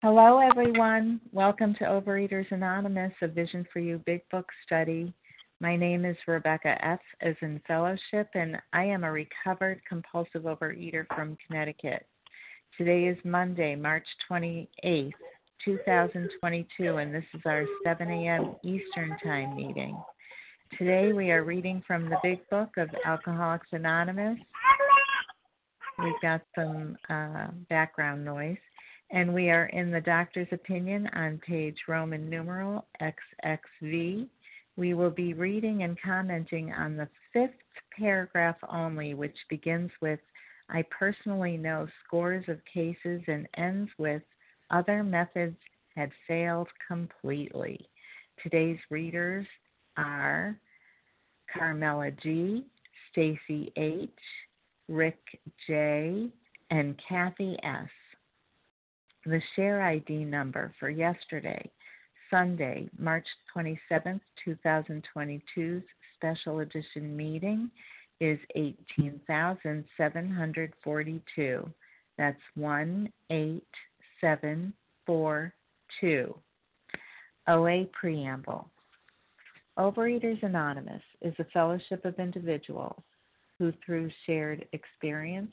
Hello, everyone. Welcome to Overeaters Anonymous, a Vision for You Big Book study. My name is Rebecca F., as in fellowship, and I am a recovered compulsive overeater from Connecticut. Today is Monday, March 28th, 2022, and this is our 7 a.m. Eastern Time meeting. Today we are reading from the Big Book of Alcoholics Anonymous. We've got some uh, background noise. And we are in the doctor's opinion on page Roman numeral XXV. We will be reading and commenting on the fifth paragraph only, which begins with I personally know scores of cases and ends with other methods had failed completely. Today's readers are Carmela G., Stacy H., Rick J., and Kathy S the share ID number for yesterday, Sunday, March 27th, 2022's special edition meeting is 18,742. That's 18742. OA Preamble Overeaters Anonymous is a fellowship of individuals who, through shared experience,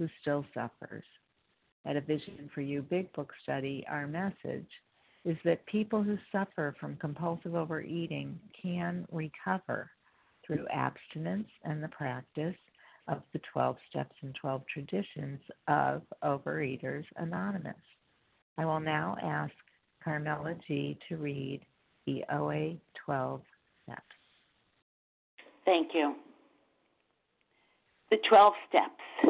who still suffers. At a Vision for You Big Book study, our message is that people who suffer from compulsive overeating can recover through abstinence and the practice of the 12 steps and 12 traditions of Overeaters Anonymous. I will now ask Carmela G. to read the OA 12 steps. Thank you. The 12 steps.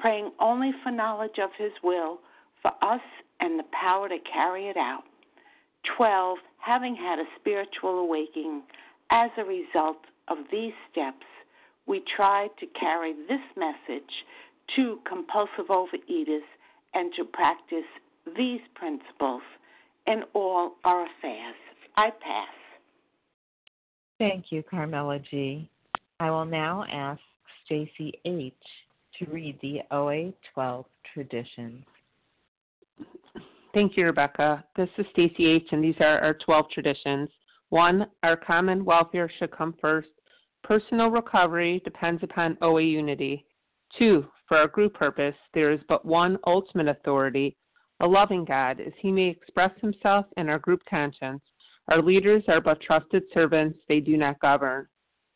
praying only for knowledge of His will for us and the power to carry it out. 12. Having had a spiritual awakening as a result of these steps, we try to carry this message to compulsive overeaters and to practice these principles in all our affairs. I pass. Thank you, Carmela G. I will now ask Stacy H to read the OA 12 traditions. Thank you, Rebecca. This is Stacy H., and these are our 12 traditions. One, our common welfare should come first. Personal recovery depends upon OA unity. Two, for our group purpose, there is but one ultimate authority, a loving God, as he may express himself in our group conscience. Our leaders are but trusted servants, they do not govern.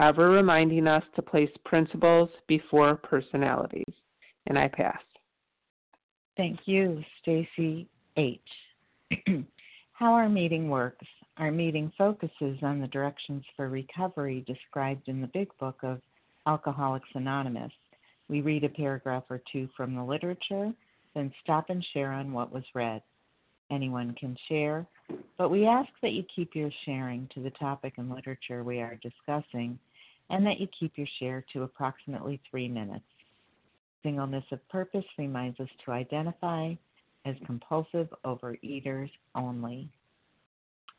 ever reminding us to place principles before personalities. And I pass. Thank you, Stacy H. How our meeting works. Our meeting focuses on the directions for recovery described in the Big Book of Alcoholics Anonymous. We read a paragraph or two from the literature, then stop and share on what was read. Anyone can share, but we ask that you keep your sharing to the topic and literature we are discussing and that you keep your share to approximately three minutes. Singleness of purpose reminds us to identify as compulsive overeaters only.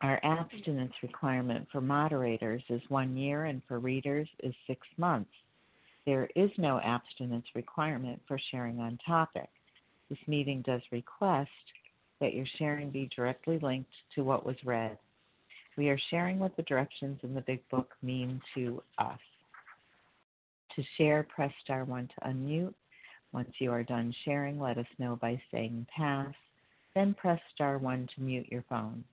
Our abstinence requirement for moderators is one year and for readers is six months. There is no abstinence requirement for sharing on topic. This meeting does request that your sharing be directly linked to what was read. We are sharing what the directions in the Big Book mean to us. To share, press star 1 to unmute. Once you are done sharing, let us know by saying pass, then press star 1 to mute your phone.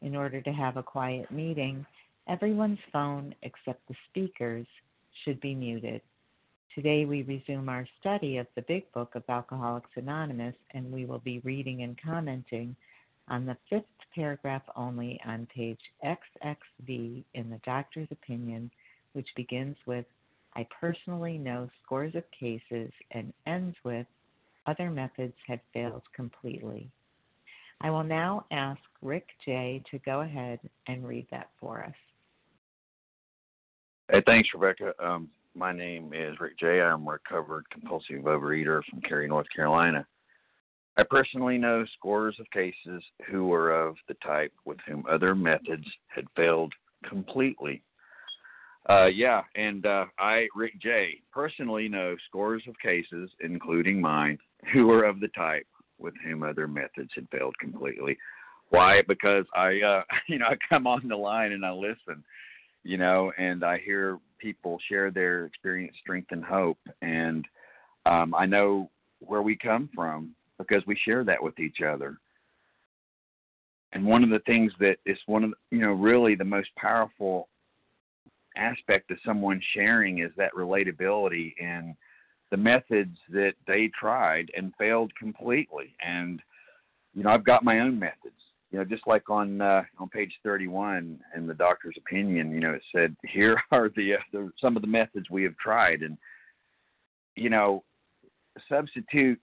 In order to have a quiet meeting, everyone's phone except the speaker's should be muted. Today we resume our study of the Big Book of Alcoholics Anonymous, and we will be reading and commenting on the fifth paragraph only on page XXV in the doctor's opinion, which begins with I personally know scores of cases and ends with other methods have failed completely. I will now ask Rick J. to go ahead and read that for us. Hey, thanks, Rebecca. Um, my name is Rick J. I'm a recovered compulsive overeater from Cary, North Carolina. I personally know scores of cases who were of the type with whom other methods had failed completely. Uh, yeah, and uh, I, Rick J., personally know scores of cases, including mine, who were of the type with whom other methods had failed completely. Why? Because I, uh, you know, I come on the line and I listen, you know, and I hear people share their experience, strength, and hope, and um, I know where we come from because we share that with each other. And one of the things that is one of the, you know really the most powerful aspect of someone sharing is that relatability and the methods that they tried and failed completely. And you know, I've got my own methods. You know, just like on uh, on page 31 in the doctor's opinion, you know, it said here are the, uh, the some of the methods we have tried, and you know, substitute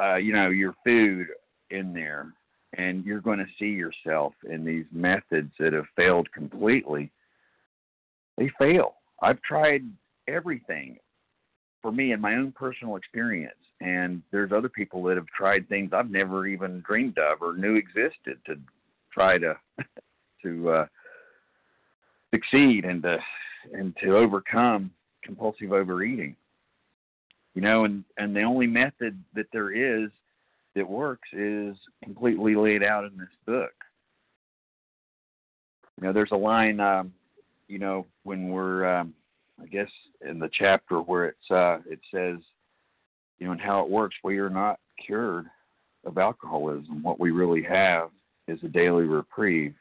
uh, you know your food in there, and you're going to see yourself in these methods that have failed completely they fail. I've tried everything for me in my own personal experience, and there's other people that have tried things I've never even dreamed of or knew existed to try to to uh, succeed and to and to overcome compulsive overeating. You know, and and the only method that there is that works is completely laid out in this book. You know, there's a line, um, you know, when we're, um, I guess, in the chapter where it's uh, it says, you know, and how it works. We are not cured of alcoholism. What we really have is a daily reprieve,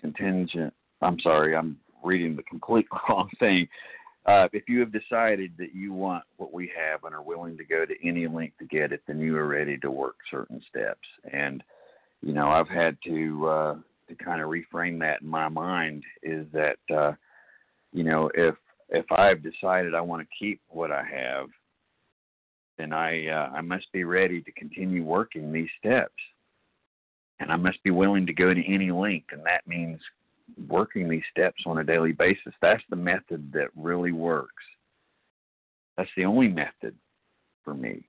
contingent. I'm sorry, I'm reading the complete wrong thing. Uh, if you have decided that you want what we have and are willing to go to any length to get it, then you are ready to work certain steps. And you know, I've had to uh, to kind of reframe that in my mind is that uh, you know if if I've decided I want to keep what I have, then I uh, I must be ready to continue working these steps, and I must be willing to go to any length, and that means working these steps on a daily basis. That's the method that really works. That's the only method for me.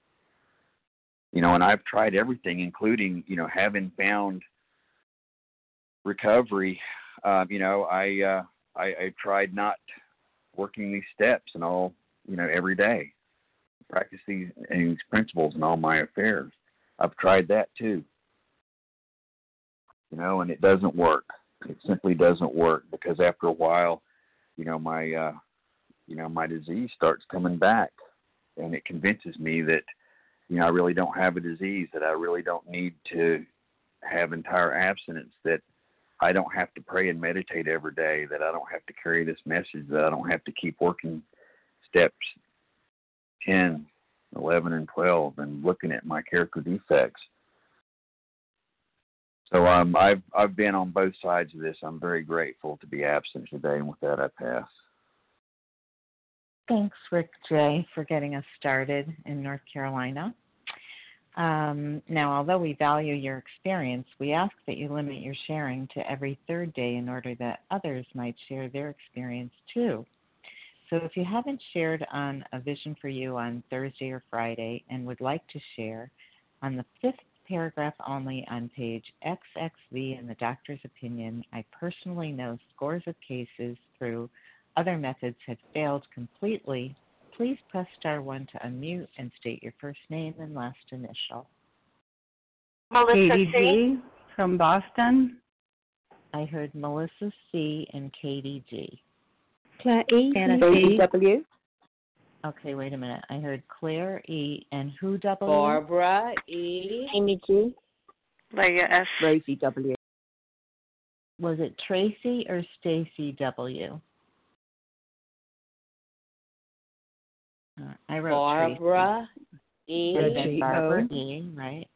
You know, and I've tried everything, including, you know, having found recovery. Um, you know, I, uh, I I tried not working these steps and all, you know, every day. Practice these, these principles in all my affairs. I've tried that too. You know, and it doesn't work it simply doesn't work because after a while, you know, my uh, you know my disease starts coming back, and it convinces me that you know I really don't have a disease, that I really don't need to have entire abstinence, that I don't have to pray and meditate every day, that I don't have to carry this message, that I don't have to keep working steps 10, 11, and 12 and looking at my character defects so um, I've I've been on both sides of this. I'm very grateful to be absent today, and with that, I pass. Thanks, Rick J, for getting us started in North Carolina. Um, now, although we value your experience, we ask that you limit your sharing to every third day in order that others might share their experience too. So, if you haven't shared on A Vision for You on Thursday or Friday and would like to share, on the fifth paragraph only on page XXV in the doctor's opinion, I personally know scores of cases through other methods have failed completely. Please press star one to unmute and state your first name and last initial. Melissa Katie G. from Boston. I heard Melissa C. and Katie G. Claire E. Anna C. W. Okay, wait a minute. I heard Claire E. and who W? Barbara E. Amy G. Leah S. Rosie W. Was it Tracy or Stacy W? I Uh, wrote Barbara Tracy. E. And then Barbara E. Right.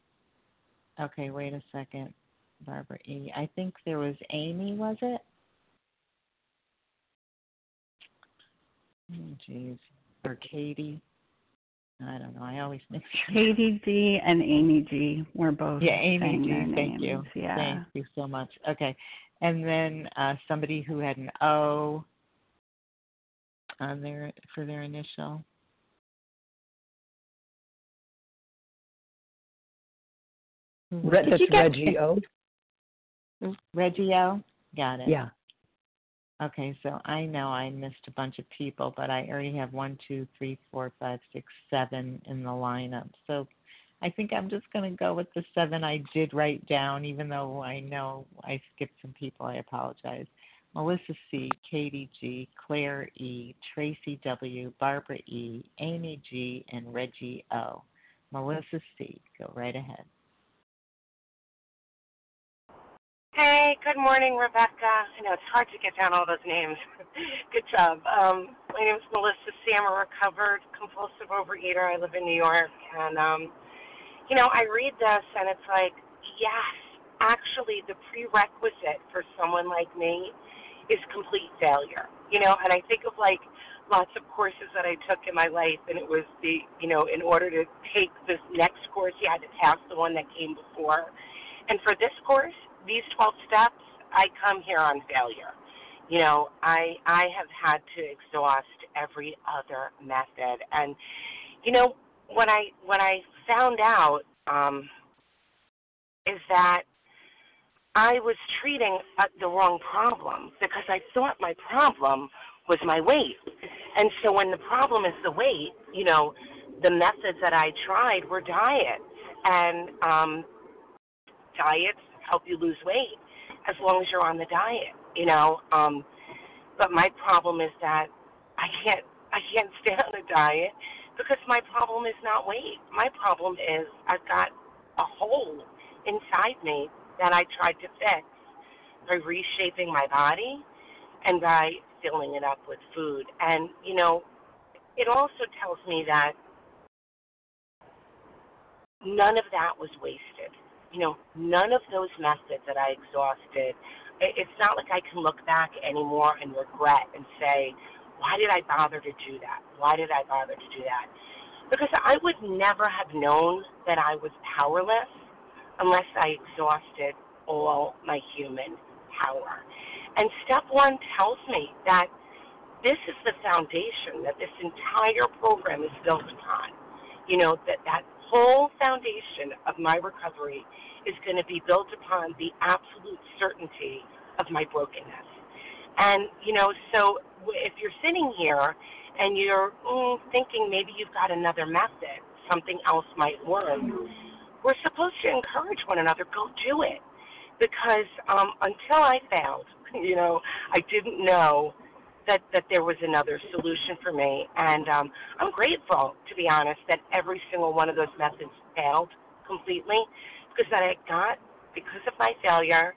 Okay, wait a second. Barbara E. I think there was Amy. Was it? Oh, jeez or Katie. I don't know. I always mix Katie G and Amy G. We're both yeah, Amy G. Thank names. you. Yeah. Thank you so much. Okay, and then uh, somebody who had an O on there for their initial. Re- that's Reggie O. Reggie O. Got it. Yeah. Okay, so I know I missed a bunch of people, but I already have one, two, three, four, five, six, seven in the lineup. So I think I'm just going to go with the seven I did write down, even though I know I skipped some people. I apologize. Melissa C., Katie G., Claire E., Tracy W., Barbara E., Amy G., and Reggie O. Melissa C., go right ahead. Hey, good morning, Rebecca. I know it's hard to get down all those names. good job. Um, my name is Melissa C. I'm a recovered compulsive overeater. I live in New York, and um, you know, I read this, and it's like, yes, actually, the prerequisite for someone like me is complete failure. You know, and I think of like lots of courses that I took in my life, and it was the, you know, in order to take this next course, you had to pass the one that came before. And for this course, these 12 steps, I come here on failure. You know, I I have had to exhaust every other method, and you know when I when I found out um, is that I was treating uh, the wrong problem because I thought my problem was my weight. And so when the problem is the weight, you know, the methods that I tried were diets. And um diets help you lose weight as long as you're on the diet, you know. Um but my problem is that I can't I can't stay on a diet because my problem is not weight. My problem is I've got a hole inside me that I tried to fix by reshaping my body and by filling it up with food. And, you know, it also tells me that none of that was wasted. You know, none of those methods that I exhausted, it's not like I can look back anymore and regret and say, why did I bother to do that? Why did I bother to do that? Because I would never have known that I was powerless unless I exhausted all my human power. And step one tells me that this is the foundation that this entire program is built upon. You know, that that whole foundation of my recovery is going to be built upon the absolute certainty of my brokenness. And, you know, so if you're sitting here and you're mm, thinking maybe you've got another method, something else might work, we're supposed to encourage one another. Go do it. Because um, until I failed, you know, I didn't know that that there was another solution for me, and um, I'm grateful, to be honest, that every single one of those methods failed completely, because that I got because of my failure,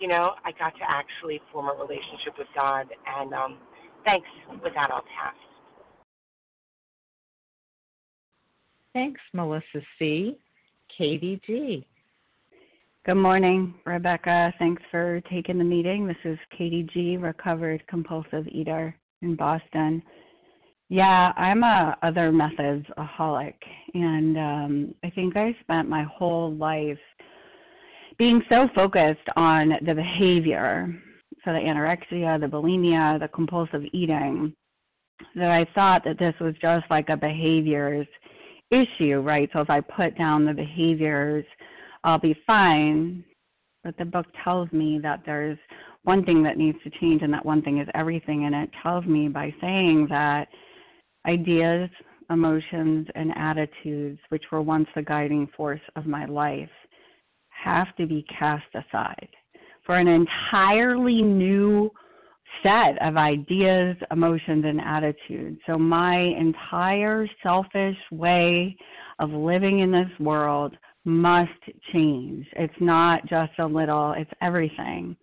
you know, I got to actually form a relationship with God, and um, thanks. With that, I'll pass. Thanks, Melissa C. Katie G. Good morning, Rebecca. Thanks for taking the meeting. This is Katie G, recovered compulsive eater in Boston. Yeah, I'm a other methods aholic, and um, I think I spent my whole life being so focused on the behavior, so the anorexia, the bulimia, the compulsive eating, that I thought that this was just like a behaviors issue, right? So if I put down the behaviors I'll be fine. But the book tells me that there's one thing that needs to change, and that one thing is everything. And it tells me by saying that ideas, emotions, and attitudes, which were once the guiding force of my life, have to be cast aside for an entirely new set of ideas, emotions, and attitudes. So, my entire selfish way of living in this world must change. It's not just a little, it's everything.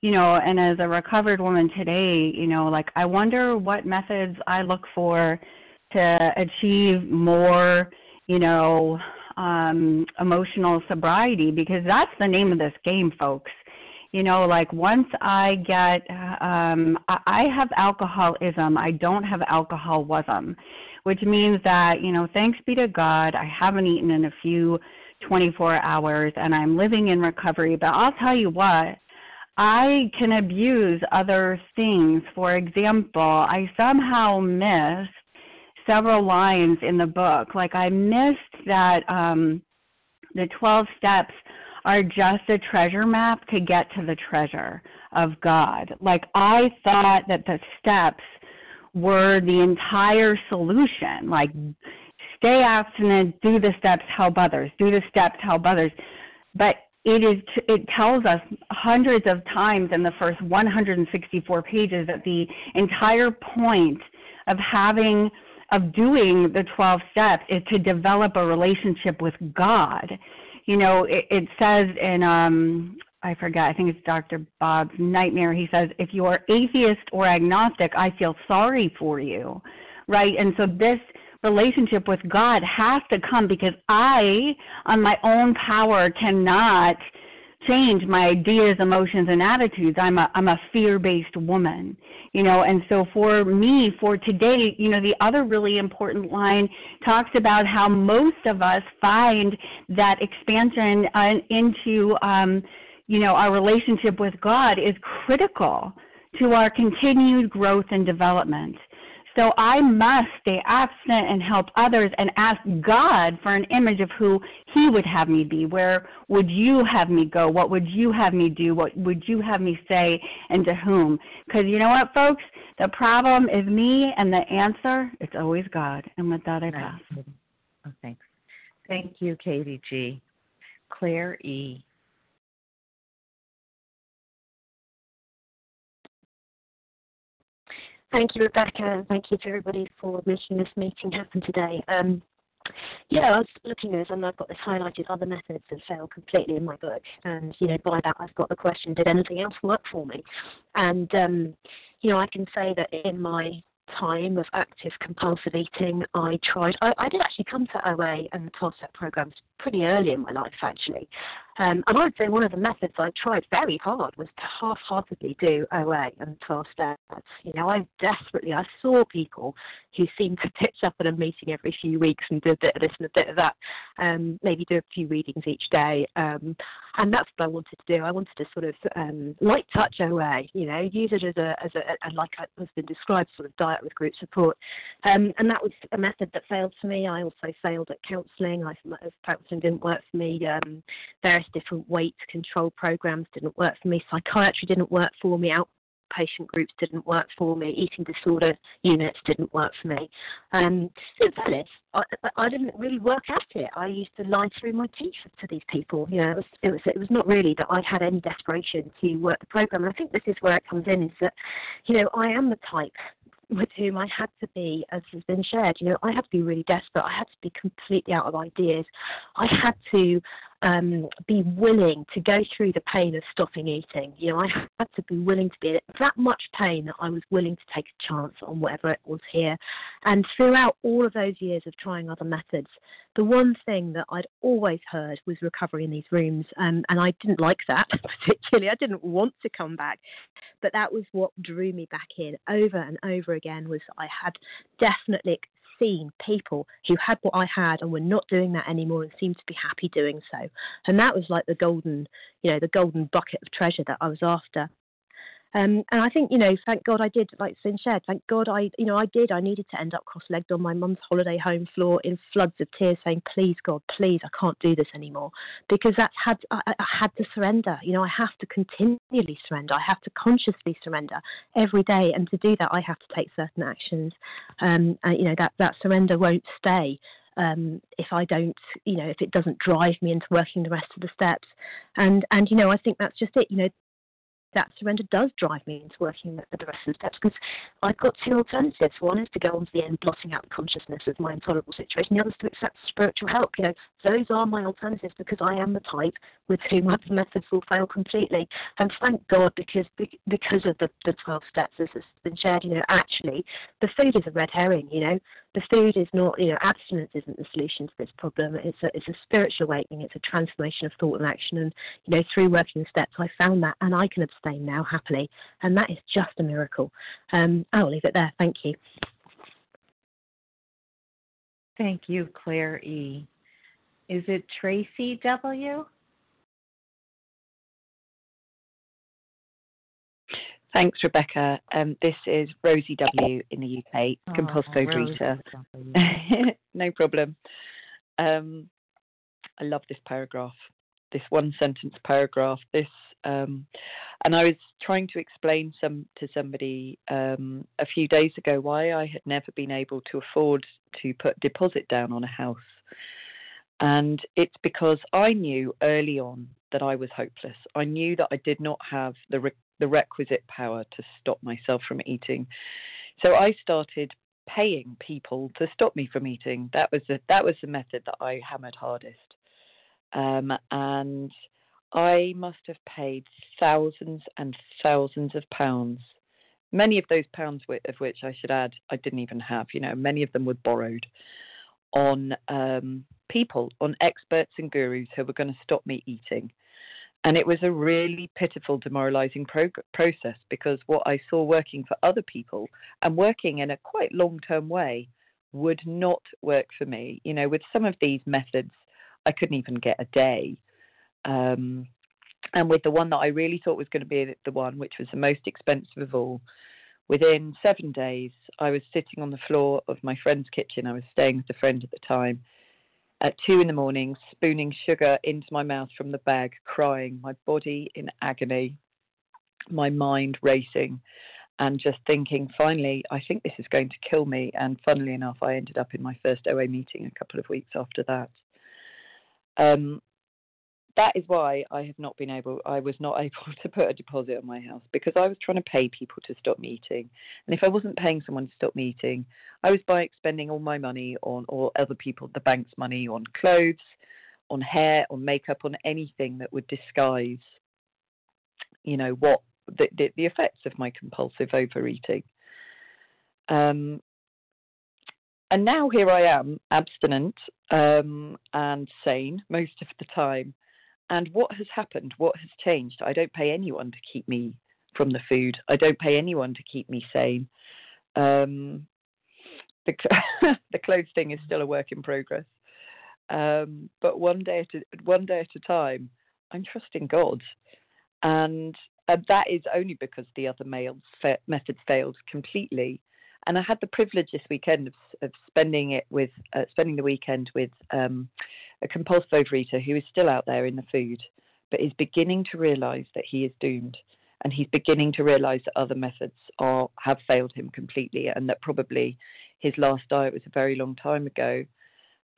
You know, and as a recovered woman today, you know, like I wonder what methods I look for to achieve more, you know, um emotional sobriety because that's the name of this game, folks. You know, like once I get um I have alcoholism, I don't have alcoholism, which means that, you know, thanks be to God, I haven't eaten in a few 24 hours and I'm living in recovery. But I'll tell you what, I can abuse other things. For example, I somehow missed several lines in the book. Like I missed that um, the 12 steps are just a treasure map to get to the treasure of God. Like I thought that the steps were the entire solution. Like stay abstinent, do the steps, help others, do the steps, help others. But it is it tells us hundreds of times in the first 164 pages that the entire point of having of doing the 12 steps is to develop a relationship with God. You know, it, it says in um I forget, I think it's Dr. Bob's Nightmare. He says, if you are atheist or agnostic, I feel sorry for you. Right? And so this relationship with God has to come because I, on my own power, cannot change my ideas, emotions, and attitudes. I'm a I'm a fear-based woman, you know. And so for me, for today, you know, the other really important line talks about how most of us find that expansion uh, into, um, you know, our relationship with God is critical to our continued growth and development. So I must stay abstinent and help others and ask God for an image of who He would have me be. Where would you have me go? What would you have me do? What would you have me say and to whom? Because you know what, folks? The problem is me, and the answer, it's always God. And with that, I pass. Oh, thanks. Thank you, Katie G. Claire E. Thank you, Rebecca, and thank you to everybody for making this meeting happen today. Um, yeah, I was looking at this and I've got this highlighted other methods that fail completely in my book. And, you know, by that I've got the question, did anything else work for me? And, um, you know, I can say that in my time of active compulsive eating, I tried, I, I did actually come to OA and the 12 step programs pretty early in my life, actually. Um, and I'd say one of the methods I tried very hard was to half-heartedly do OA and 12 steps. You know, I desperately, I saw people who seemed to pitch up at a meeting every few weeks and do a bit of this and a bit of that, um, maybe do a few readings each day. Um, and that's what I wanted to do. I wanted to sort of um, light touch OA, you know, use it as a, as a, a like has been described, sort of diet with group support. Um, and that was a method that failed for me. I also failed at counselling. I, counselling didn't work for me. Um, various different weight control programs didn't work for me. Psychiatry didn't work for me. Outpatient groups didn't work for me. Eating disorder units didn't work for me. Um, in fairness, I, I didn't really work at it. I used to lie through my teeth to these people. You know, it was, it was it was not really that I had any desperation to work the program. And I think this is where it comes in: is that, you know, I am the type with whom I had to be, as has been shared, you know, I had to be really desperate. I had to be completely out of ideas. I had to um, be willing to go through the pain of stopping eating. You know, I had to be willing to be that much pain that I was willing to take a chance on whatever it was here. And throughout all of those years of trying other methods, the one thing that I'd always heard was recovery in these rooms. Um, and I didn't like that particularly. I didn't want to come back. But that was what drew me back in over and over again was I had definitely seen people who had what I had and were not doing that anymore and seemed to be happy doing so. And that was like the golden, you know, the golden bucket of treasure that I was after. Um, and I think, you know, thank God I did, like Sin shared, thank God I, you know, I did. I needed to end up cross legged on my mum's holiday home floor in floods of tears saying, please, God, please, I can't do this anymore. Because that's had, I, I had to surrender. You know, I have to continually surrender. I have to consciously surrender every day. And to do that, I have to take certain actions. Um, and, you know, that, that surrender won't stay. Um, if I don't, you know, if it doesn't drive me into working the rest of the steps. And and you know, I think that's just it. You know, that surrender does drive me into working the, the rest of the steps because I've got two alternatives. One is to go on to the end, blotting out the consciousness of my intolerable situation. The other is to accept spiritual help. You know, those are my alternatives because I am the type with whom other methods will fail completely. And thank God because because of the, the 12 steps as has been shared, you know, actually the food is a red herring, you know. The food is not, you know, abstinence isn't the solution to this problem. It's a, it's a spiritual awakening. It's a transformation of thought and action. And, you know, through working the steps, I found that and I can abstain now happily. And that is just a miracle. Um, I'll leave it there. Thank you. Thank you, Claire E. Is it Tracy W? Thanks, Rebecca. Um, this is Rosie W. in the UK, oh, overeater. no problem. Um, I love this paragraph, this one sentence paragraph. This, um, and I was trying to explain some to somebody um, a few days ago why I had never been able to afford to put deposit down on a house, and it's because I knew early on that I was hopeless. I knew that I did not have the re- the requisite power to stop myself from eating. So I started paying people to stop me from eating. That was the that was the method that I hammered hardest. Um, and I must have paid thousands and thousands of pounds. Many of those pounds, of which I should add, I didn't even have. You know, many of them were borrowed on um, people, on experts and gurus who were going to stop me eating. And it was a really pitiful, demoralizing prog- process because what I saw working for other people and working in a quite long term way would not work for me. You know, with some of these methods, I couldn't even get a day. Um, and with the one that I really thought was going to be the one, which was the most expensive of all, Within seven days, I was sitting on the floor of my friend's kitchen. I was staying with a friend at the time. At two in the morning, spooning sugar into my mouth from the bag, crying, my body in agony, my mind racing, and just thinking, finally, I think this is going to kill me. And funnily enough, I ended up in my first OA meeting a couple of weeks after that. Um, that is why I have not been able, I was not able to put a deposit on my house because I was trying to pay people to stop meeting. And if I wasn't paying someone to stop meeting, I was by spending all my money on, or other people, the bank's money on clothes, on hair, on makeup, on anything that would disguise, you know, what the, the, the effects of my compulsive overeating. Um, and now here I am, abstinent um, and sane most of the time. And what has happened? What has changed? I don't pay anyone to keep me from the food. I don't pay anyone to keep me sane. Um, the, the clothes thing is still a work in progress. Um, but one day at a, one day at a time, I'm trusting God, and, that is only because the other males fa- methods failed completely. And I had the privilege this weekend of, of spending it with uh, spending the weekend with um, a compulsive overeater who is still out there in the food, but is beginning to realise that he is doomed, and he's beginning to realise that other methods are have failed him completely, and that probably his last diet was a very long time ago,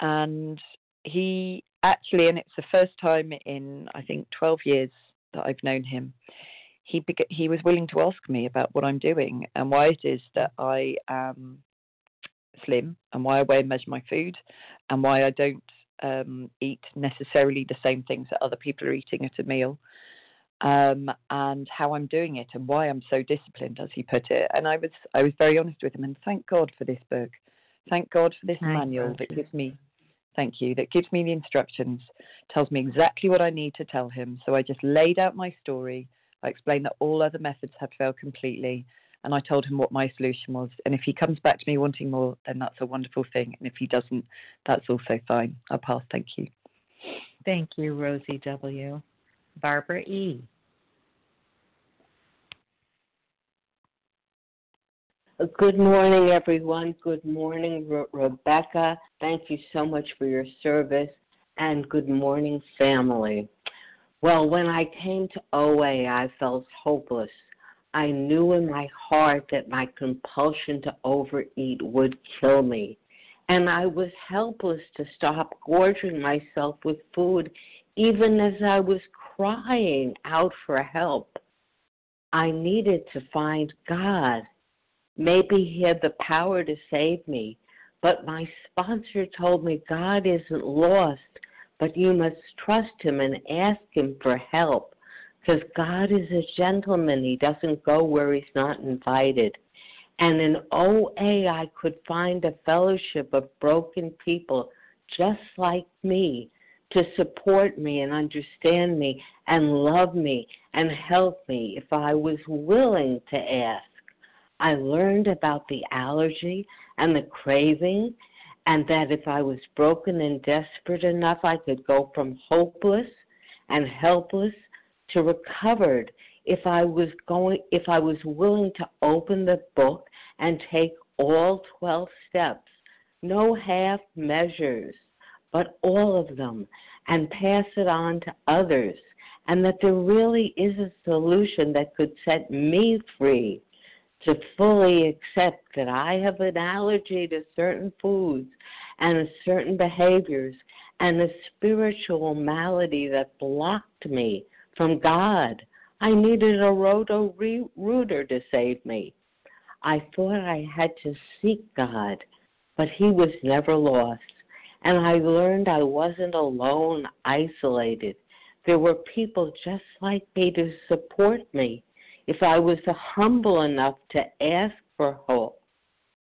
and he actually, and it's the first time in I think 12 years that I've known him. He he was willing to ask me about what I'm doing and why it is that I am slim and why I weigh and measure my food and why I don't um, eat necessarily the same things that other people are eating at a meal, um, and how I'm doing it and why I'm so disciplined, as he put it. And I was I was very honest with him, and thank God for this book. Thank God for this thank manual that gives me, thank you, that gives me the instructions, tells me exactly what I need to tell him. So I just laid out my story. I explained that all other methods had failed completely, and I told him what my solution was. And if he comes back to me wanting more, then that's a wonderful thing. And if he doesn't, that's also fine. I'll pass. Thank you. Thank you, Rosie W. Barbara E. Good morning, everyone. Good morning, Re- Rebecca. Thank you so much for your service. And good morning, family. Well, when I came to OA, I felt hopeless I knew in my heart that my compulsion to overeat would kill me. And I was helpless to stop gorging myself with food, even as I was crying out for help. I needed to find God. Maybe He had the power to save me, but my sponsor told me God isn't lost, but you must trust Him and ask Him for help because God is a gentleman. He doesn't go where he's not invited. And in OA, I could find a fellowship of broken people just like me to support me and understand me and love me and help me if I was willing to ask. I learned about the allergy and the craving, and that if I was broken and desperate enough, I could go from hopeless and helpless to recovered if I was going if I was willing to open the book and take all 12 steps, no half measures, but all of them and pass it on to others and that there really is a solution that could set me free to fully accept that I have an allergy to certain foods and certain behaviors and a spiritual malady that blocked me from God. I needed a roto rooter to save me. I thought I had to seek God, but He was never lost. And I learned I wasn't alone, isolated. There were people just like me to support me if I was humble enough to ask for help,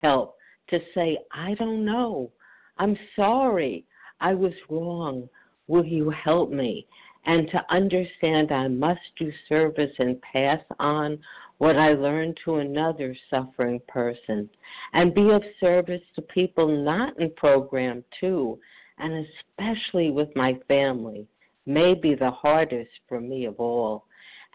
help to say, I don't know. I'm sorry. I was wrong. Will you help me? And to understand I must do service and pass on what I learned to another suffering person and be of service to people not in program too, and especially with my family, may be the hardest for me of all.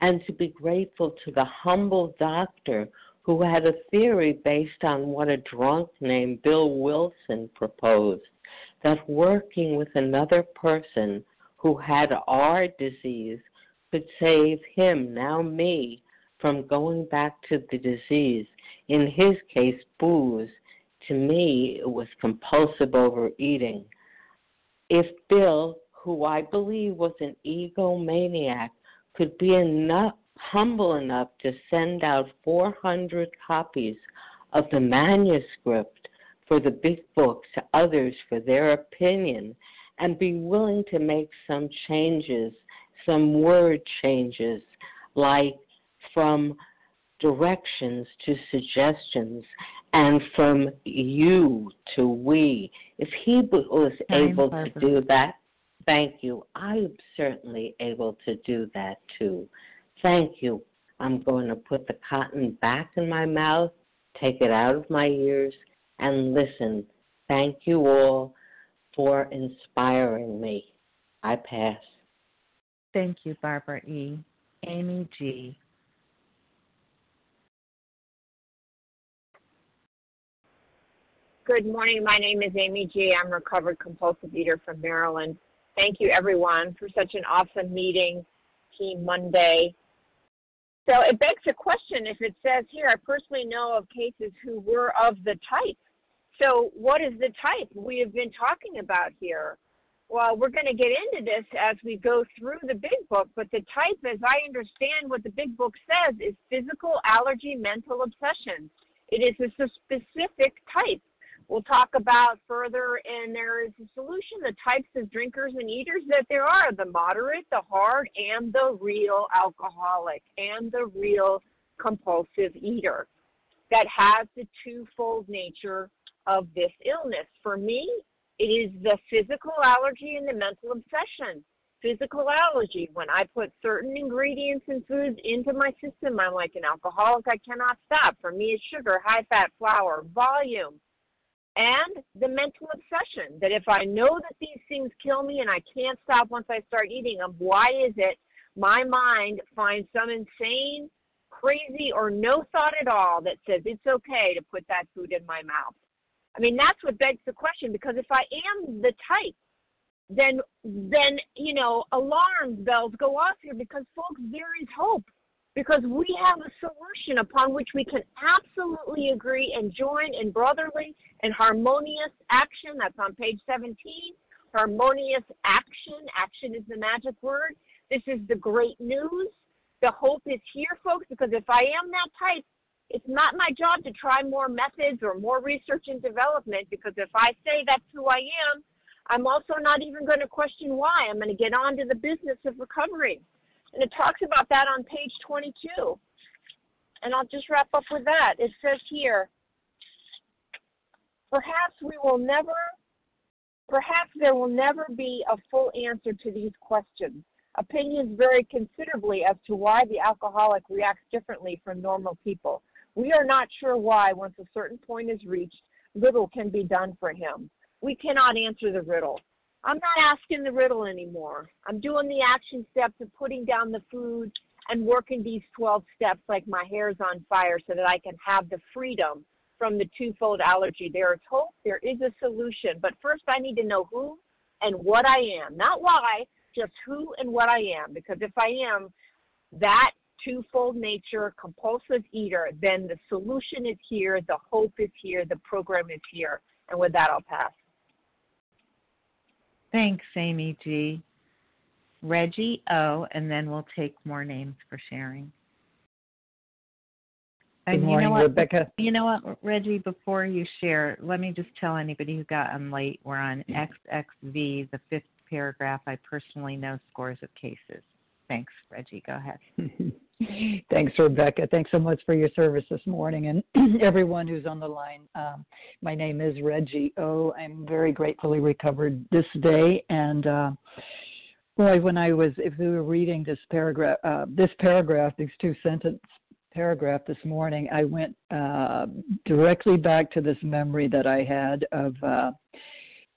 And to be grateful to the humble doctor who had a theory based on what a drunk named Bill Wilson proposed that working with another person who had our disease could save him, now me, from going back to the disease. In his case, booze. To me, it was compulsive overeating. If Bill, who I believe was an egomaniac, could be enough humble enough to send out 400 copies of the manuscript for the big book to others for their opinion and be willing to make some changes, some word changes, like from directions to suggestions and from you to we. If he was able to do that, thank you. I'm certainly able to do that too. Thank you. I'm going to put the cotton back in my mouth, take it out of my ears, and listen. Thank you all for inspiring me. I pass. Thank you, Barbara E. Amy G. Good morning. My name is Amy G. I'm a recovered compulsive eater from Maryland. Thank you, everyone, for such an awesome meeting, Team Monday. So it begs a question if it says here, I personally know of cases who were of the type. So, what is the type we have been talking about here? Well, we're going to get into this as we go through the big book, but the type, as I understand what the big book says, is physical allergy mental obsession. It is a specific type we'll talk about further, and there is a solution the types of drinkers and eaters that there are the moderate, the hard, and the real alcoholic, and the real compulsive eater that has the twofold nature of this illness. For me, it is the physical allergy and the mental obsession. Physical allergy, when I put certain ingredients and foods into my system, I'm like an alcoholic, I cannot stop. For me, it's sugar, high fat, flour, volume and the mental obsession that if I know that these things kill me and I can't stop once I start eating them, why is it my mind finds some insane, crazy, or no thought at all that says it's okay to put that food in my mouth? I mean, that's what begs the question because if I am the type, then then you know alarm bells go off here because folks there is hope because we have a solution upon which we can absolutely agree and join in brotherly and harmonious action. That's on page 17. Harmonious action. Action is the magic word. This is the great news. The hope is here, folks, because if I am that type, it's not my job to try more methods or more research and development because if I say that's who I am, I'm also not even going to question why. I'm going to get on to the business of recovery. And it talks about that on page 22. And I'll just wrap up with that. It says here, perhaps we will never, perhaps there will never be a full answer to these questions. Opinions vary considerably as to why the alcoholic reacts differently from normal people. We are not sure why, once a certain point is reached, little can be done for him. We cannot answer the riddle. I'm not asking the riddle anymore. I'm doing the action steps of putting down the food and working these 12 steps like my hair's on fire so that I can have the freedom from the twofold allergy. There is hope, there is a solution. But first, I need to know who and what I am. Not why, just who and what I am. Because if I am that twofold nature, compulsive eater, then the solution is here, the hope is here, the program is here. And with that, I'll pass. Thanks, Amy G. Reggie O, and then we'll take more names for sharing. Good and morning, you know what, Rebecca. You know what, Reggie, before you share, let me just tell anybody who got on late, we're on XXV, the fifth paragraph. I personally know scores of cases. Thanks, Reggie. Go ahead. Thanks, Rebecca. Thanks so much for your service this morning and everyone who's on the line. Um, my name is Reggie O. I'm very gratefully recovered this day. And uh, boy, when I was, if we were reading this paragraph, uh, this paragraph, these two sentence paragraph this morning, I went uh, directly back to this memory that I had of uh,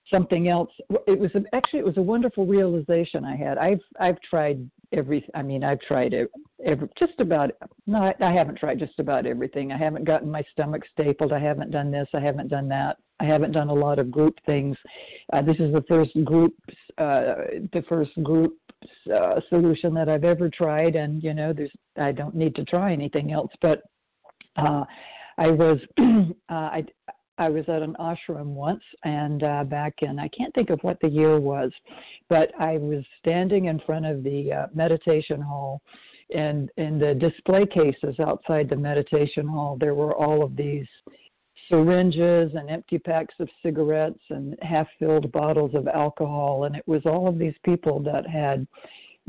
something else. It was actually it was a wonderful realization I had. I've I've tried every. I mean, I've tried it, every, just about. No, I, I haven't tried just about everything. I haven't gotten my stomach stapled. I haven't done this. I haven't done that. I haven't done a lot of group things. Uh, this is the first group, uh, the first group uh, solution that I've ever tried, and you know, there's I don't need to try anything else. But uh, I was uh, I I was at an ashram once, and uh, back in I can't think of what the year was, but I was standing in front of the uh, meditation hall, and in the display cases outside the meditation hall, there were all of these syringes and empty packs of cigarettes and half filled bottles of alcohol. And it was all of these people that had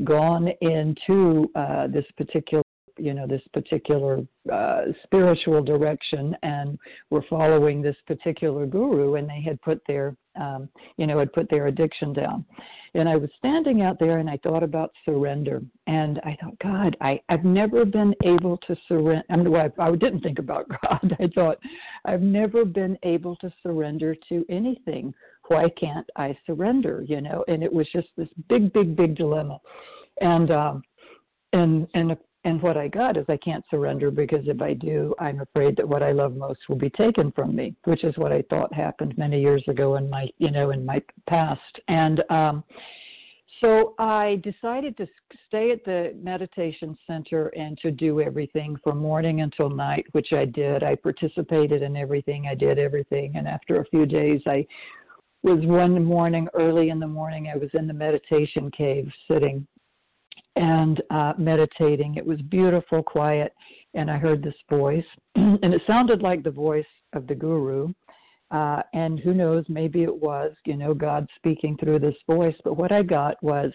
gone into uh, this particular you know this particular uh, spiritual direction and were following this particular guru and they had put their um, you know had put their addiction down. And i was standing out there and i thought about surrender and i thought god i i've never been able to surrender i well, I, I didn't think about god. I thought i've never been able to surrender to anything. Why can't i surrender? You know and it was just this big big big dilemma. And um and and and what I got is I can't surrender because if I do, I'm afraid that what I love most will be taken from me, which is what I thought happened many years ago in my, you know, in my past. And um, so I decided to stay at the meditation center and to do everything from morning until night, which I did. I participated in everything. I did everything. And after a few days, I was one morning early in the morning. I was in the meditation cave sitting and uh, meditating. It was beautiful, quiet, and I heard this voice, and it sounded like the voice of the guru. Uh, and who knows, maybe it was, you know, God speaking through this voice. But what I got was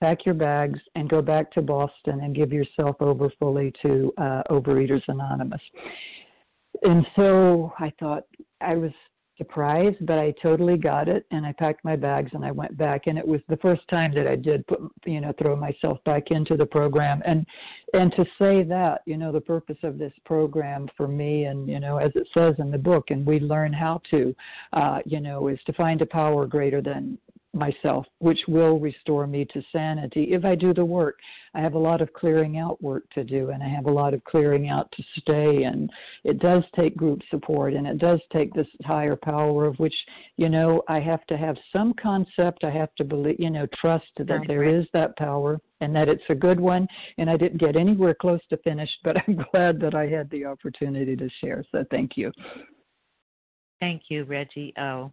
pack your bags and go back to Boston and give yourself over fully to uh, Overeaters Anonymous. And so I thought I was surprised, but I totally got it. And I packed my bags and I went back. And it was the first time that I did put, you know, throw myself back into the program. And and to say that, you know, the purpose of this program for me, and you know, as it says in the book, and we learn how to, uh, you know, is to find a power greater than myself, which will restore me to sanity if I do the work. I have a lot of clearing out work to do, and I have a lot of clearing out to stay. And it does take group support, and it does take this higher power of which, you know, I have to have some concept. I have to believe, you know, trust that Right. there is that power and that it's a good one. And I didn't get anywhere close to finished, but I'm glad that I had the opportunity to share. So thank you. Thank you, Reggie O.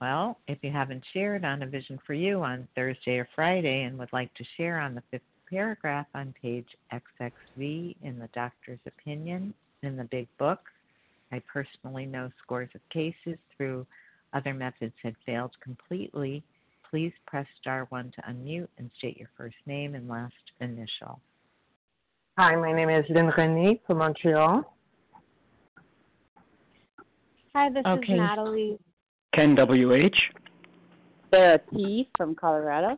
Well, if you haven't shared on A Vision for You on Thursday or Friday and would like to share on the fifth paragraph on page XXV in the doctor's opinion in the big book, I personally know scores of cases through other methods had failed completely. Please press star one to unmute and state your first name and last initial. Hi, my name is Lynn Renee from Montreal. Hi, this Okay. is Natalie. Ken WH. Sarah T from Colorado.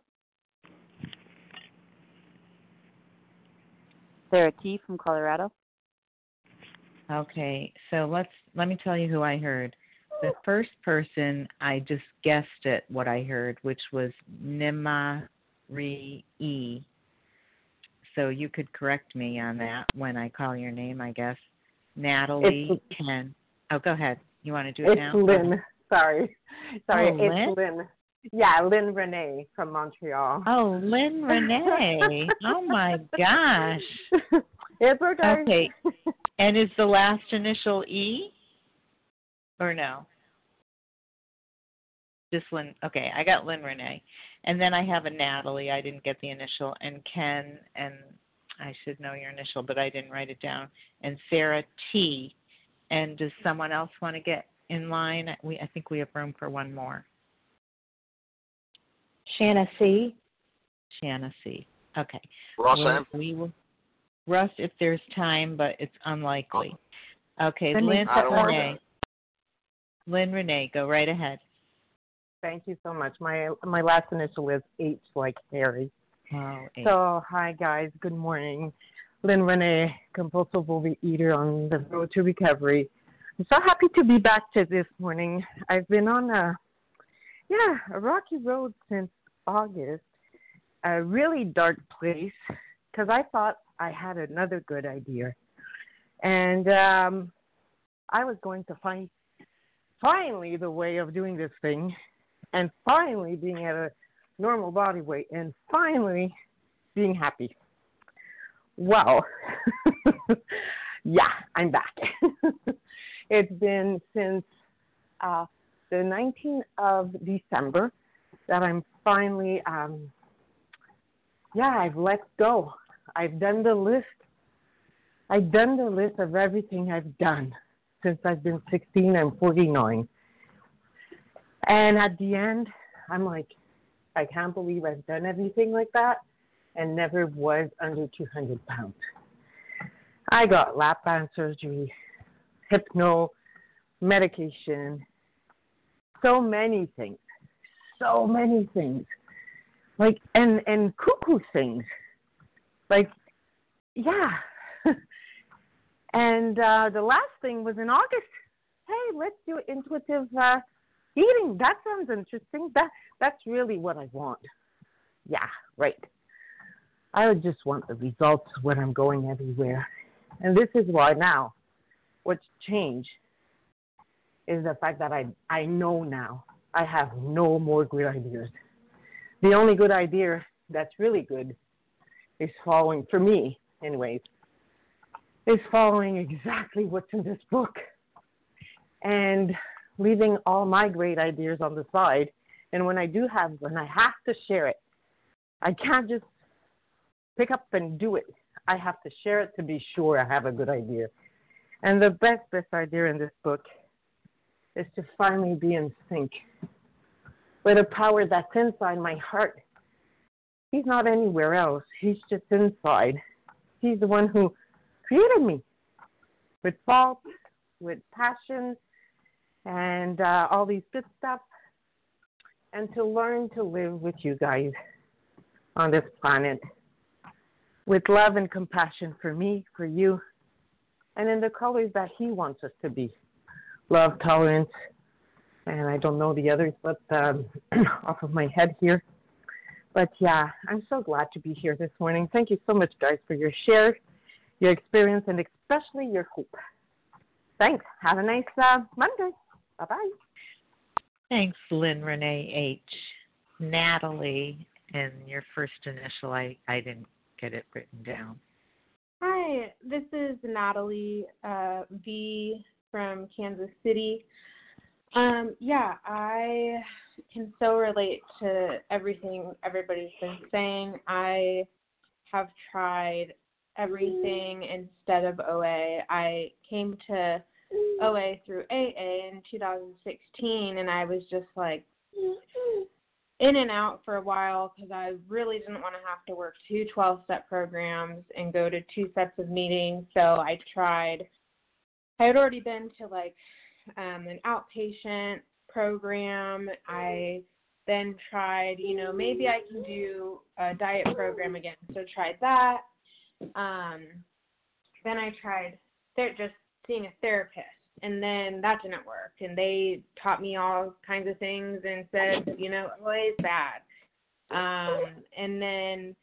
Sarah T from Colorado. Okay, so let's let me tell you who I heard. The first person I just guessed at what I heard, which was Nimari E. So you could correct me on that when I call your name, I guess. Natalie It's- Ken. Oh, go ahead. You want to do it It's now? Lynn. Sorry. Sorry, Oh, Lynn? it's Lynn. Yeah, Lynn Renee from Montreal. Oh, Lynn Renee. oh my gosh. it's okay. Okay. And is the last initial E? Or no? Just Lynn. Okay, I got Lynn Renee. And then I have a Natalie. I didn't get the initial. And Ken, and I should know your initial, but I didn't write it down. And Sarah T. And does someone else want to get in line? We, I think we have room for one more. Shanna C. Shanna C. Okay. Ross We'll- M. We will. Russ, if there's time, but it's unlikely. Okay, Renee. Lynn I don't worry Renee. Lynn Renee, go right ahead. Thank you so much. My my last initial is H like Harry. Oh, eight. So hi guys, good morning. Lynn Renee, compulsive overeater on the road to recovery. I'm so happy to be back to this morning. I've been on a yeah, a rocky road since August a really dark place because I thought I had another good idea. And um, I was going to find finally the way of doing this thing and finally being at a normal body weight and finally being happy. Well, yeah, I'm back. it's been since uh, the 19th of December that I'm finally, um, yeah, I've let go. I've done the list. I've done the list of everything I've done since I've been 16. I'm 49. And at the end, I'm like, I can't believe I've done everything like that and never was under 200 pounds. I got lap band surgery, hypno, medication, so many things, so many things, like and and cuckoo things, like yeah. and uh, the last thing was in August. Hey, let's do intuitive uh, eating. That sounds interesting. That that's really what I want. Yeah, right. I just want the results when I'm going everywhere. And this is why now what's changed is the fact that I I know now I have no more good ideas. The only good idea that's really good is following for me anyways is following exactly what's in this book and leaving all my great ideas on the side. And when I do have when I have to share it I can't just pick up and do it. I have to share it to be sure I have a good idea and the best best idea in this book is to finally be in sync with a power that's inside my heart. He's not anywhere else. He's just inside. He's the one who created me with fault, with passion, and uh, all these good stuff. And to learn to live with you guys on this planet with love and compassion for me, for you, and in the colors that He wants us to be love, tolerance, and I don't know the others, but um, off of my head here. But yeah, I'm so glad to be here this morning. Thank you so much, guys, for your share, your experience, and especially your hope. Thanks. Have a nice uh, Monday. Bye bye. Thanks, Lynn Renee H. Natalie, and your first initial, I, I didn't get it written down. Hi, this is Natalie uh, V from Kansas City. Um, yeah, I can so relate to everything everybody's been saying. I have tried everything instead of OA. I came to OA through AA in 2016, and I was just like in and out for a while because I really didn't want to have to work two 12 step programs and go to two sets of meetings. So I tried I had already been to like um, an outpatient program. I then tried, you know, maybe I can do a diet program again. So tried that. Um, then I tried just seeing a therapist, and then that didn't work. And they taught me all kinds of things and said, you know, always bad. Um, and then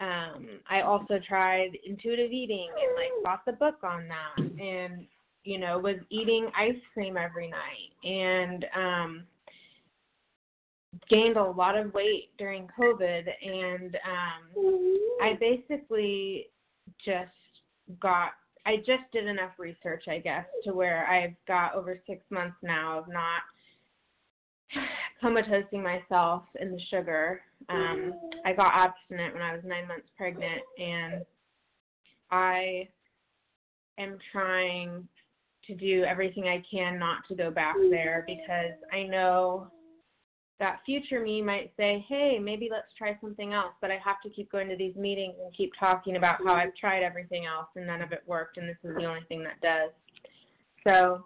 um I also tried intuitive eating and like bought the book on that and you know was eating ice cream every night and um gained a lot of weight during covid and um I basically just got I just did enough research I guess to where I've got over 6 months now of not comatosing myself in the sugar. Um, I got abstinent when I was nine months pregnant, and I am trying to do everything I can not to go back there because I know that future me might say, hey, maybe let's try something else. But I have to keep going to these meetings and keep talking about how I've tried everything else and none of it worked, and this is the only thing that does. So,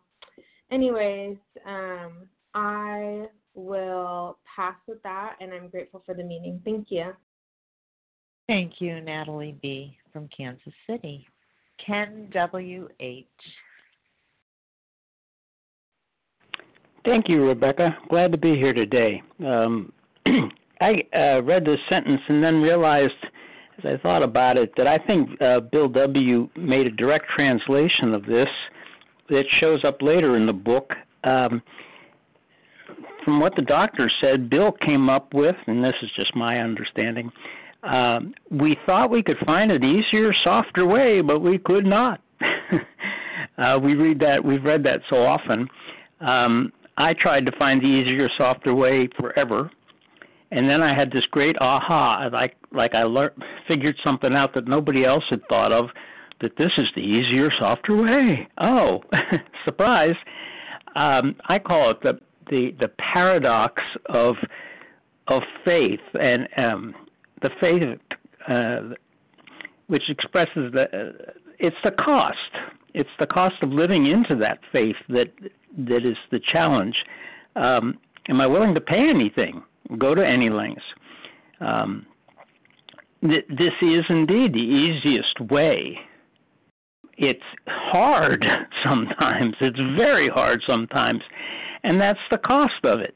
anyways, um, I will pass with that, and I'm grateful for the meeting. Thank you. Thank you, Natalie B. from Kansas City. Ken W.H. Thank you, Rebecca. Glad to be here today. Um, I uh, read this sentence and then realized, as I thought about it, that I think uh, Bill W. made a direct translation of this that shows up later in the book. Um, from what the doctor said, Bill came up with, and this is just my understanding. Um, we thought we could find an easier, softer way, but we could not. uh, we read that. We've read that so often. Um, I tried to find the easier, softer way forever, and then I had this great aha, like like I learned, figured something out that nobody else had thought of. That this is the easier, softer way. Oh, surprise! Um, I call it the the the paradox of of faith and um, the faith uh, which expresses the uh, it's the cost. It's the cost of living into that faith that that is the challenge. Um, am I willing to pay anything? Go to any lengths. Um, th- this is indeed the easiest way. It's hard sometimes. It's very hard sometimes. And that's the cost of it.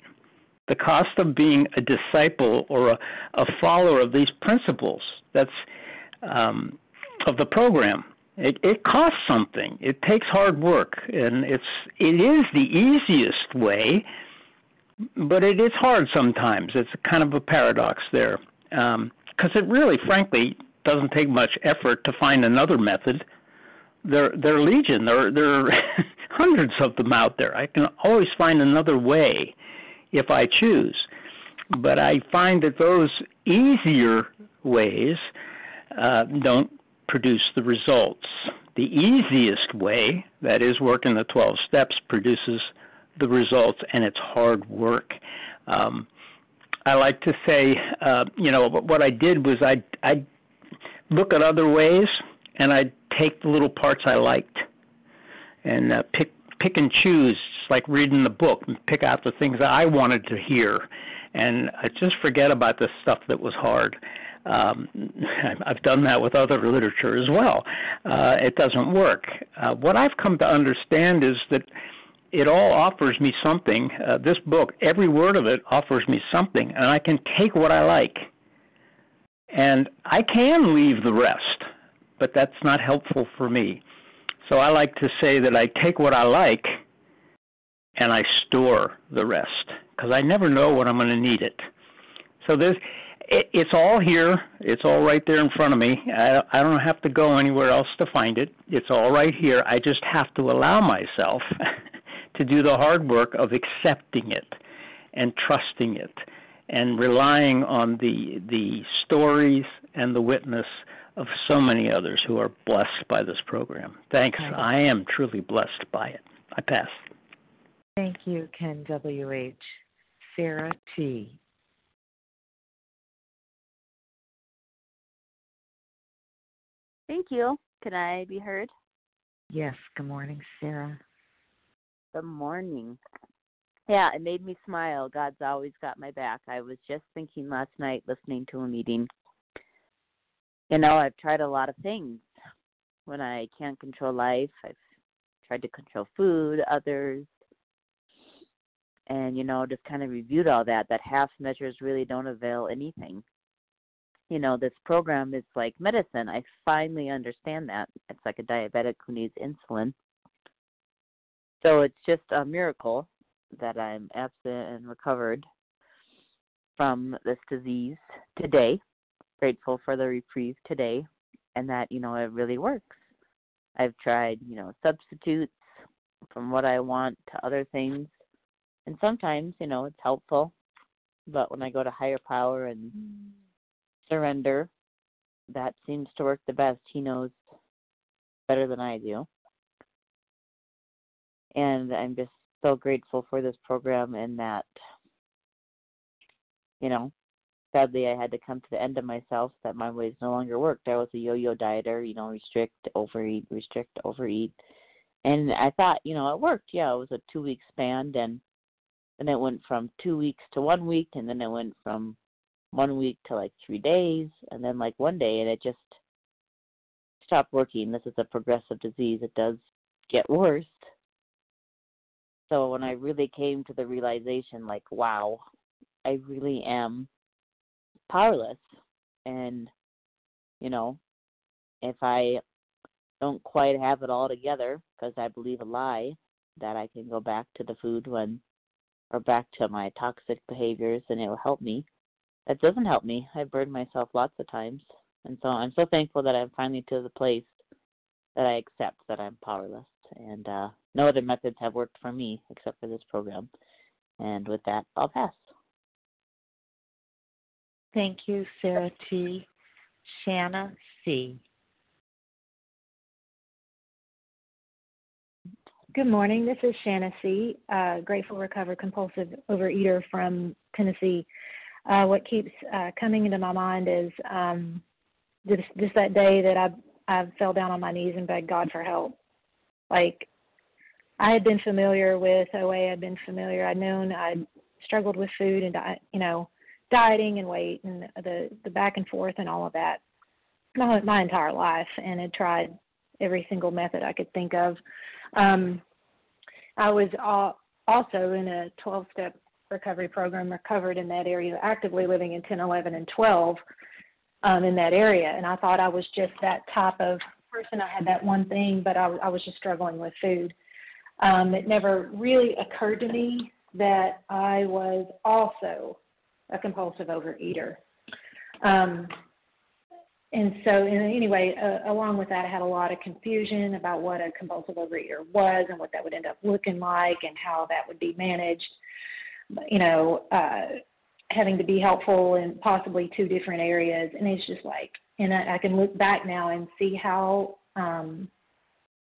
The cost of being a disciple or a, a follower of these principles. That's um, of the program. It, it costs something. It takes hard work, and it's it is the easiest way, but it is hard sometimes. It's kind of a paradox there, because um, it really, frankly, doesn't take much effort to find another method. They're they're legion. They're they're hundreds of them out there. I can always find another way if I choose. But I find that those easier ways uh, don't produce the results. The easiest way, that is, working the 12 steps, produces the results, and it's hard work. Um, I like to say, uh, you know, what I did was I I look at other ways and I take the little parts I liked and uh, pick pick and choose, just like reading the book, and pick out the things that I wanted to hear, and I just forget about the stuff that was hard. Um, I've done that with other literature as well. Uh, it doesn't work. Uh, what I've come to understand is that it all offers me something. Uh, this book, every word of it offers me something, and I can take what I like. And I can leave the rest, but that's not helpful for me. So I like to say that I take what I like and I store the rest because I never know when I'm going to need it. So there's it, it's all here. It's all right there in front of me. I, I don't have to go anywhere else to find it. It's all right here. I just have to allow myself to do the hard work of accepting it and trusting it and relying on the the stories and the witness of so many others who are blessed by this program. Thanks. I am truly blessed by it. I pass. Thank you, Ken W.H. Sarah T. Thank you. Can I be heard? Yes. Good morning, Sarah. Good morning. Yeah, it made me smile. God's always got my back. I was just thinking last night listening to a meeting you know, I've tried a lot of things. When I can't control life, I've tried to control food, others, and you know, just kind of reviewed all that. That half measures really don't avail anything. You know, this program is like medicine. I finally understand that. It's like a diabetic who needs insulin. So it's just a miracle that I'm absent and recovered from this disease today grateful for the reprieve today and that, you know, it really works. I've tried, you know, substitutes from what I want to other things. And sometimes, you know, it's helpful. But when I go to higher power and mm. Surrender, that seems to work the best. He knows better than I do. And I'm just so grateful for this program and that, you know, sadly I had to come to the end of myself that my ways no longer worked. I was a yo-yo dieter, you know, restrict, overeat, restrict, overeat. And I thought, you know, it worked. Yeah, it was a two week span and then it went from two weeks to one week and then it went from one week to like three days and then like one day and it just stopped working. This is a progressive disease. It does get worse. So when I really came to the realization like, wow, I really am powerless. And, you know, if I don't quite have it all together because I believe a lie that I can go back to the food when or back to my toxic behaviors and it will help me. That doesn't help me. I've burned myself lots of times. And so I'm so thankful that I'm finally to the place that I accept that I'm powerless. And uh, no other methods have worked for me except for this program. And with that, I'll pass. Thank you, Sarah T. Shanna C. Good morning. This is Shanna C., uh, grateful, recovered, compulsive overeater from Tennessee. Uh, what keeps uh, coming into my mind is um, just, just that day that I I fell down on my knees and begged God for help. Like I had been familiar with OA. I'd been familiar. I'd known I'd struggled with food and diet, you know, dieting and weight and the the back and forth and all of that my my entire life, and had tried every single method I could think of. Um, I was all, also in a 12 step recovery program, recovered in that area, actively living in 10, 11, and 12 um, in that area. And I thought I was just that type of person. I had that one thing, but I, I was just struggling with food. Um, it never really occurred to me that I was also a compulsive overeater. Um, and so anyway, uh, along with that, I had a lot of confusion about what a compulsive overeater was and what that would end up looking like and how that would be managed. You know, uh, having to be helpful in possibly two different areas, and it's just like, and I, I can look back now and see how um,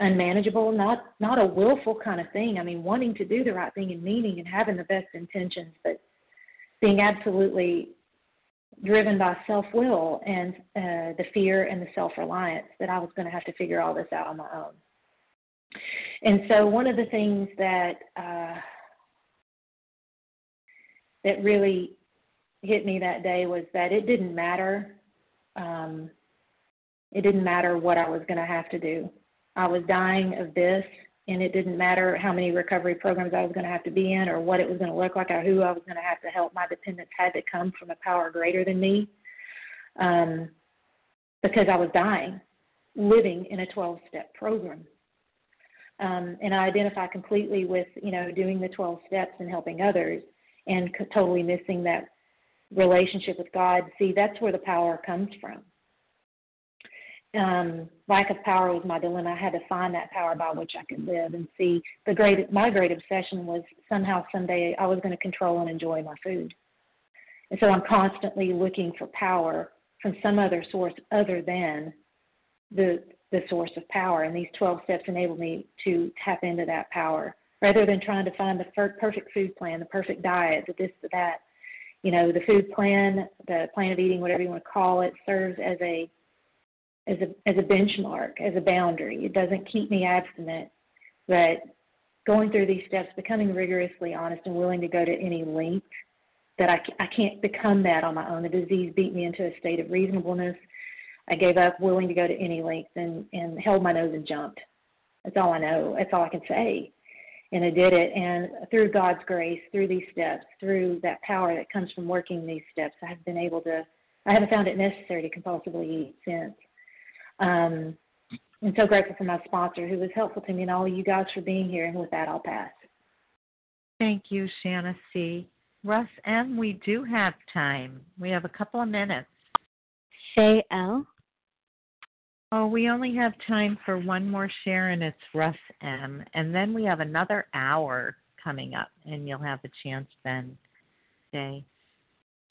unmanageable, not not a willful kind of thing. I mean, wanting to do the right thing and meaning and having the best intentions, but being absolutely driven by self will and uh, the fear and the self reliance that I was going to have to figure all this out on my own. And so, one of the things that uh, that really hit me that day was that it didn't matter. Um, it didn't matter what I was going to have to do. I was dying of this and it didn't matter how many recovery programs I was going to have to be in or what it was going to look like or who I was going to have to help. My dependence had to come from a power greater than me um, because I was dying, living in a 12 step program. Um, and I identify completely with, you know, doing the 12 steps and helping others and totally missing that relationship with God. See, that's where the power comes from um, lack of power was my dilemma. I had to find that power by which I could live and see the great. My great obsession was somehow someday I was going to control and enjoy my food, and so I'm constantly looking for power from some other source other than the the source of power. And these 12 steps enable me to tap into that power rather than trying to find the perfect food plan, the perfect diet, the this, the that. You know, the food plan, the plan of eating, whatever you want to call it, serves as a as a as a benchmark, as a boundary. It doesn't keep me abstinent, but going through these steps, becoming rigorously honest and willing to go to any length that I, I can't become that on my own. The disease beat me into a state of reasonableness. I gave up, willing to go to any length, and and held my nose and jumped. That's all I know. That's all I can say. And I did it. And through God's grace, through these steps, through that power that comes from working these steps, I've been able to. I haven't found it necessary to compulsively eat since. Um, I'm so grateful for my sponsor who was helpful to me and all of you guys for being here. And with that, I'll pass. Thank you, Shanna C. Russ M., we do have time. We have a couple of minutes. Shay L. Oh, we only have time for one more share, and it's Russ M. And then we have another hour coming up, and you'll have a chance then, Shay.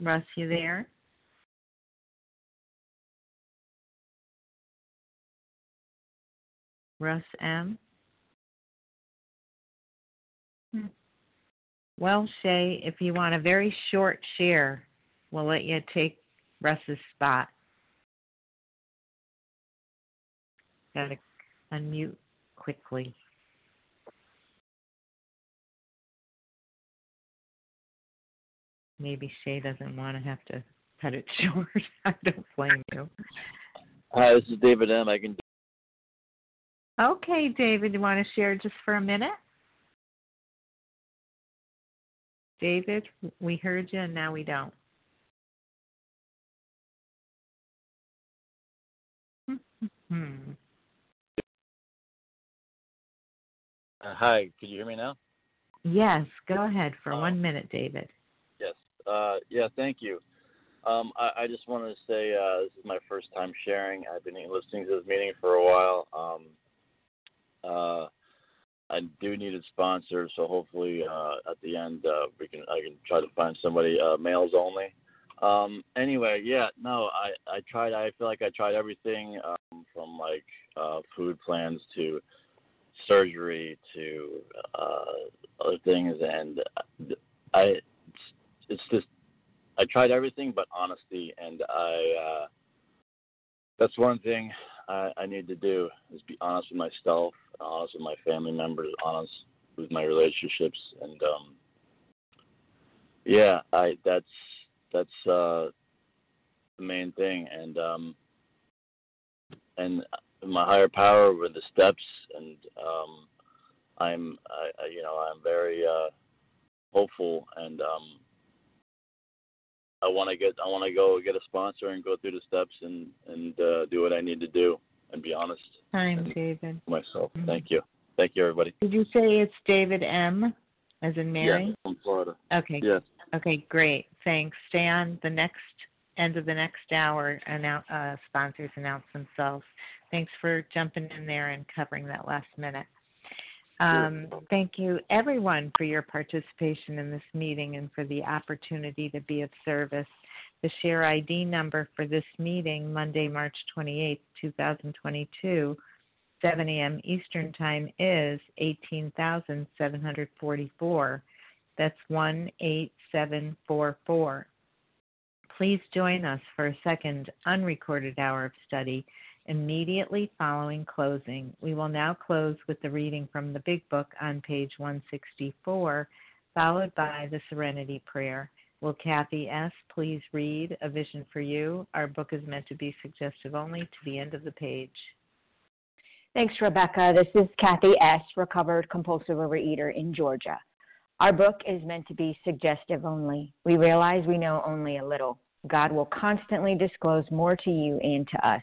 Russ, you there? Russ M. Well, Shay, if you want a very short share, we'll let you take Russ's spot. Got to unmute quickly. Maybe Shay doesn't want to have to cut it short. I don't blame you. Hi, this is David M. I can. Okay, David, you want to share just for a minute? David, we heard you and now we don't. Hmm. Uh, hi, could you hear me now? Yes, go ahead for Oh. one minute, David. Yes. Uh, yeah, thank you. Um, I, I just wanted to say uh, this is my first time sharing. I've been listening to this meeting for a while. Um, uh, I do need a sponsor, so hopefully uh, at the end uh, we can I can try to find somebody uh, males only. Um, anyway, yeah, no, I I tried. I feel like I tried everything um, from like uh, food plans to surgery to uh, other things, and I it's, it's just I tried everything but honesty, and I uh, that's one thing I, I need to do is be honest with myself, honest with my family members, honest with my relationships, and um, yeah, I that's that's uh, the main thing, and um, and my higher power with the steps, and um, I'm I, I you know I'm very uh, hopeful, and um, I want to get I want to go get a sponsor and go through the steps and and uh, do what I need to do and be honest Time, David. myself. Mhm. Thank you, thank you, everybody. Did you say it's David M. as in Mary? Yes, from Florida. Okay. Yes. Okay, great. Thanks. Stay on the next end of the next hour. Announce, uh, sponsors announce themselves. Thanks for jumping in there and covering that last minute. Um, thank you, everyone, for your participation in this meeting and for the opportunity to be of service. The share ID number for this meeting, Monday, March 28, 2022, 7 a.m. Eastern Time, is 18,744. That's 18744. Please join us for a second unrecorded hour of study immediately following closing. We will now close with the reading from the Big Book on page 164, followed by the Serenity Prayer. Will Kathy S. please read A Vision for You? Our book is meant to be suggestive only to the end of the page. Thanks, Rebecca. This is Kathy S., recovered compulsive overeater in Georgia. Our book is meant to be suggestive only. We realize we know only a little. God will constantly disclose more to you and to us.